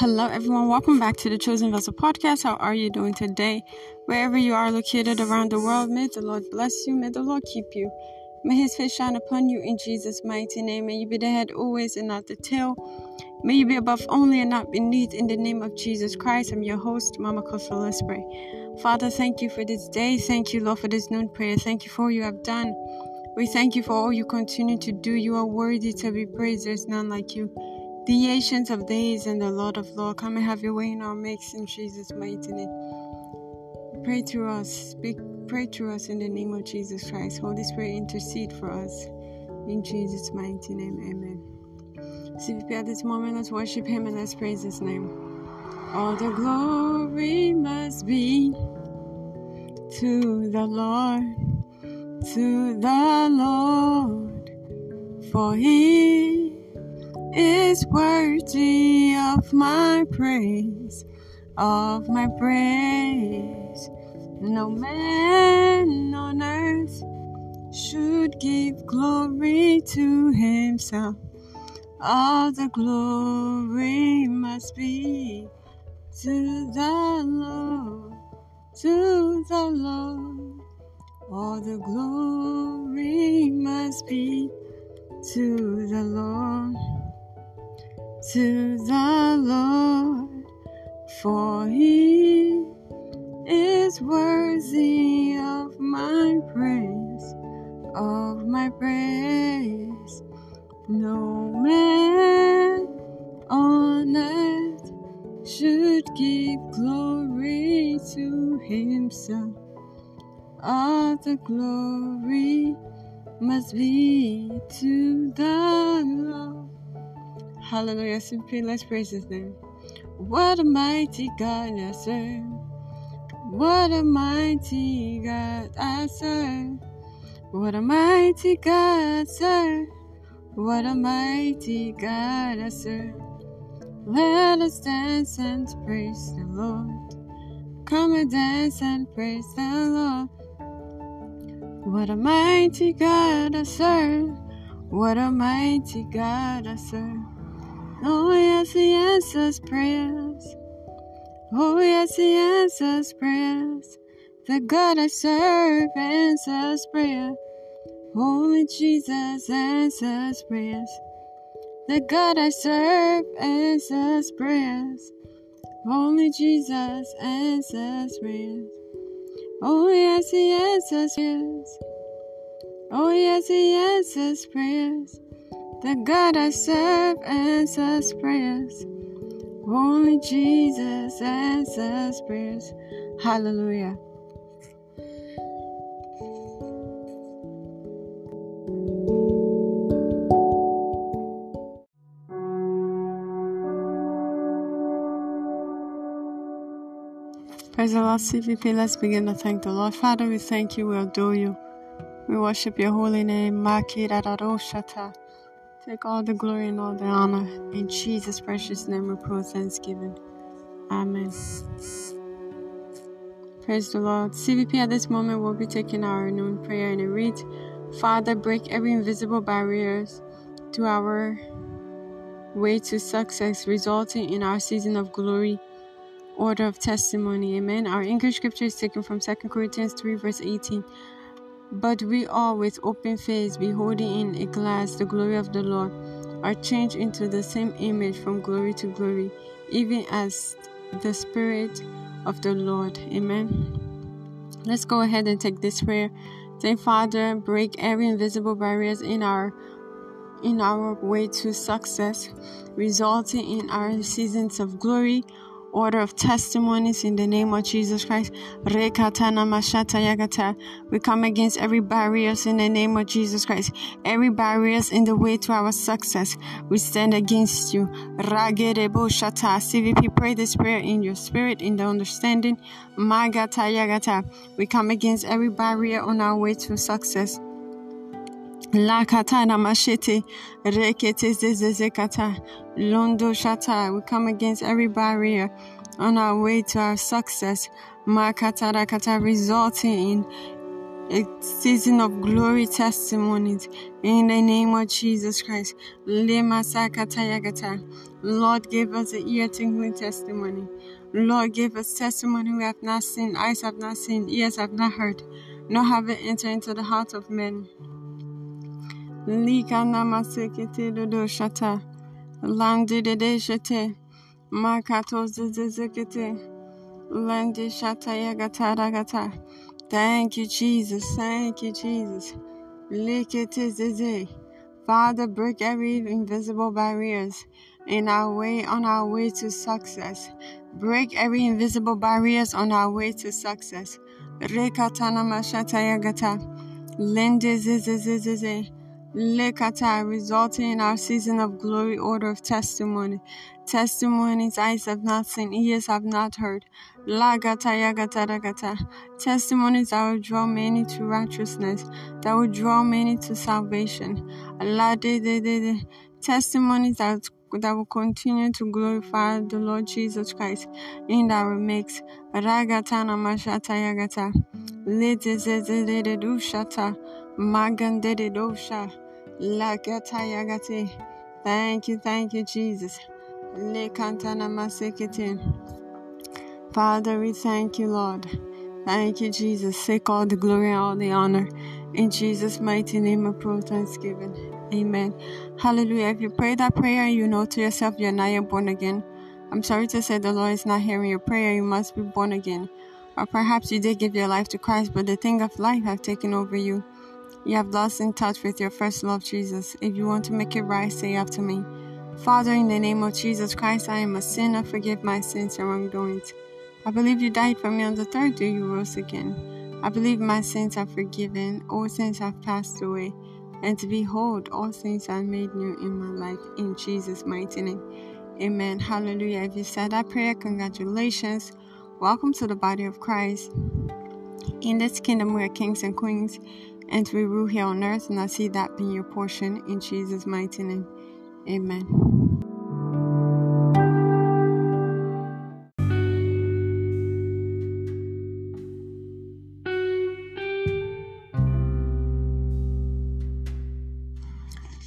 Hello, everyone. Welcome back to the Chosen Vessel podcast. How are you doing today? Wherever you are located around the world, may the Lord bless you. May the Lord keep you. May his face shine upon you in Jesus' mighty name. May you be the head always and not the tail. May you be above only and not beneath in the name of Jesus Christ. I'm your host, Mama Kosso. Let's. Father, thank you for this day. Thank you, Lord, for this noon prayer. Thank you for all you have done. We thank you for all you continue to do. You are worthy to be praised. There's none like you the ancient of days and the Lord of Lords. Come and have your way in our midst in Jesus' mighty name. Pray through us, speak, pray through us in the name of Jesus Christ. Holy Spirit, intercede for us in Jesus' mighty name. Amen. CVP at this moment, let's worship Him and let's praise His name. All the glory must be to the Lord, to the Lord, for He is worthy of my praise, of my praise. No man on earth should give glory to himself. All the glory must be to the Lord, to the Lord. All the glory must be to the Lord to the Lord, for he is worthy of my praise, of my praise. No man on earth should give glory to himself. All the glory must be to the Lord. Hallelujah. Simply let's praise his name. What a mighty God I serve. What a mighty God I serve. What a mighty God I serve. What a mighty God I serve. Let us dance and praise the Lord. Come and dance and praise the Lord. What a mighty God I serve. What a mighty God I serve. Oh, yes, He answers prayers. Oh, yes, He answers prayers. The God I serve answers prayer. Only Jesus answers prayers. The God I serve answers prayers. Only Jesus answers prayers. Oh, yes, He answers prayers. Oh, yes, He answers prayers. The God I serve answers prayers. Only Jesus answers prayers. Hallelujah. Praise the Lord, CVP. Let's begin to thank the Lord. Father, we thank you, we adore you. We worship your holy name. Makira Take all the glory and all the honor. In Jesus' precious name we pray thanksgiving. Amen. Praise the Lord. CVP at this moment will be taking our noon prayer and it reads, Father, break every invisible barriers to our way to success, resulting in our season of glory, order of testimony. Amen. Our English scripture is taken from 2 Corinthians 3, verse 18. But we all, with open face, beholding in a glass the glory of the Lord, are changed into the same image from glory to glory, even as the Spirit of the Lord. Amen. Let's go ahead and take this prayer. Say, Father, break every invisible barriers in our in our way to success, resulting in our seasons of glory, order of testimonies in the name of Jesus Christ. We come against every barriers in the name of Jesus Christ. Every barriers in the way to our success. We stand against you. CVP, pray this prayer in your spirit, in the understanding. We come against every barrier on our way to success. Londo. We come against every barrier on our way to our success. Resulting in a season of glory testimonies in the name of Jesus Christ. Lord, give us a ear tingling testimony. Lord, give us testimony we have not seen, eyes have not seen, ears have not heard, nor have it entered into the heart of men. Lika namasekete dodo shata. Landi de de shete. Makato zizikete. Landi shata yagata ragata. Thank you, Jesus. Thank you, Jesus. Likete zizi. Father, break every invisible barriers in our way, on our way to success. Break every invisible barriers on our way to success. Rekatana mashata yagata. Lende zizi Lekata, resulting in our season of glory, order of testimony. Testimonies eyes have not seen, ears have not heard. Lagata yagata ragata. Testimonies that will draw many to righteousness, that will draw many to salvation. La de de de. Testimonies that that will continue to glorify the Lord Jesus Christ in our mix. Ragatana mashata yagata. Lete zezele shata. Magandede dosha. Lagata yagate. Thank you, thank you, Jesus. Lekantana masekete. Father, we thank you, Lord. Thank you, Jesus. Take all the glory and all the honor. In Jesus' mighty name, of pray thanksgiving. Amen. Hallelujah. If you pray that prayer and you know to yourself you're not yet born again, I'm sorry to say the Lord is not hearing your prayer. You must be born again. Or perhaps you did give your life to Christ, but the thing of life have taken over you. You have lost in touch with your first love, Jesus. If you want to make it right, say after me. Father, in the name of Jesus Christ, I am a sinner. Forgive my sins and wrongdoings. I believe you died for me on the third day you rose again. I believe my sins are forgiven, all sins have passed away, and to behold, all things are made new in my life. In Jesus' mighty name. Amen. Hallelujah. If you said that prayer, congratulations. Welcome to the body of Christ. In this kingdom, we are kings and queens and we rule here on earth, and I see that being your portion in Jesus' mighty name. Amen.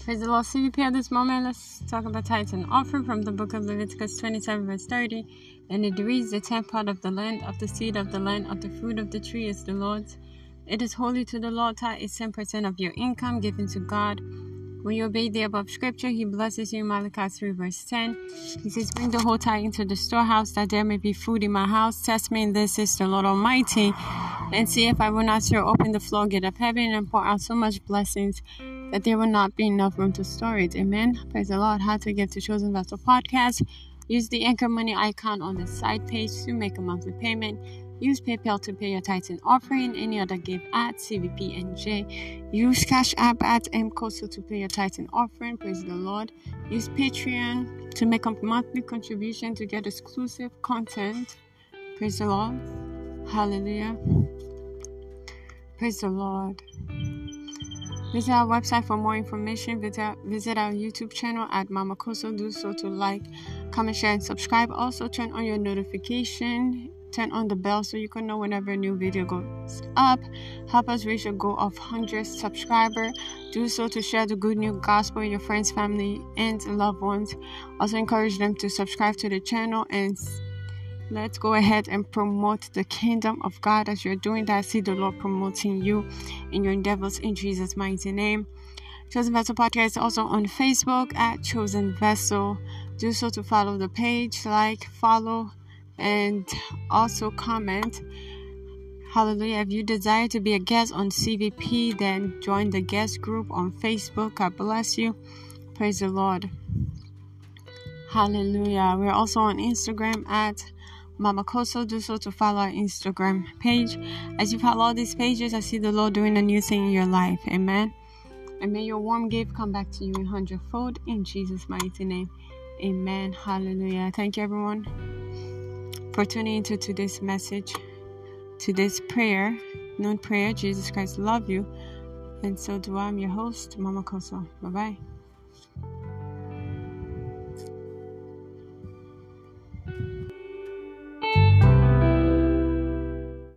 Praise the Lord. CVP at this moment, let's talk about tithes and offering from the book of Leviticus 27, verse 30. And it reads, The tenth part of the land, of the seed of the land, of the fruit of the tree is the Lord's it is holy to the Lord. Tithe is 10% of your income given to God. When you obey the above scripture, he blesses you. Malachi 3, verse 10. He says, Bring the whole tithe into the storehouse, that there may be food in my house. Test me in this, is the Lord Almighty, and see if I will not throw open the floodgate of heaven and pour out so much blessings that there will not be enough room to store it. Amen. Praise the Lord. How to give to Chosen Vessel Podcast. Use the anchor money icon on the side page to make a monthly payment. Use PayPal to pay your tithes and offering. Any other give at CVPNJ. Use Cash App at MCOSO to pay your tithes and offering. Praise the Lord. Use Patreon to make a monthly contribution to get exclusive content. Praise the Lord. Hallelujah. Praise the Lord. Visit our website for more information. Visit, visit our YouTube channel at Mama Kosso. Do so to like, comment, share, and subscribe. Also, turn on your notification turn on the bell so you can know whenever a new video goes up. Help us reach a goal of 100 subscribers. Do so to share the good news gospel with your friends, family, and loved ones. Also encourage them to subscribe to the channel and let's go ahead and promote the kingdom of God as you're doing that. See the Lord promoting you in your endeavors in Jesus' mighty name. Chosen Vessel Podcast also on Facebook at Chosen Vessel. Do so to follow the page, like, follow, and also comment. Hallelujah. If you desire to be a guest on CVP, then join the guest group on Facebook. God bless you. Praise the Lord. Hallelujah. We're also on Instagram at Mama Kosso. Do so to follow our Instagram page. As you follow these pages, I see the Lord doing a new thing in your life. Amen. And may your warm gift come back to you in hundredfold in Jesus' mighty name. Amen. Hallelujah. Thank you, everyone for tuning into today's message, today's prayer, known prayer. Jesus Christ love you, and so do I. I'm your host, Mama Kosso. Bye bye.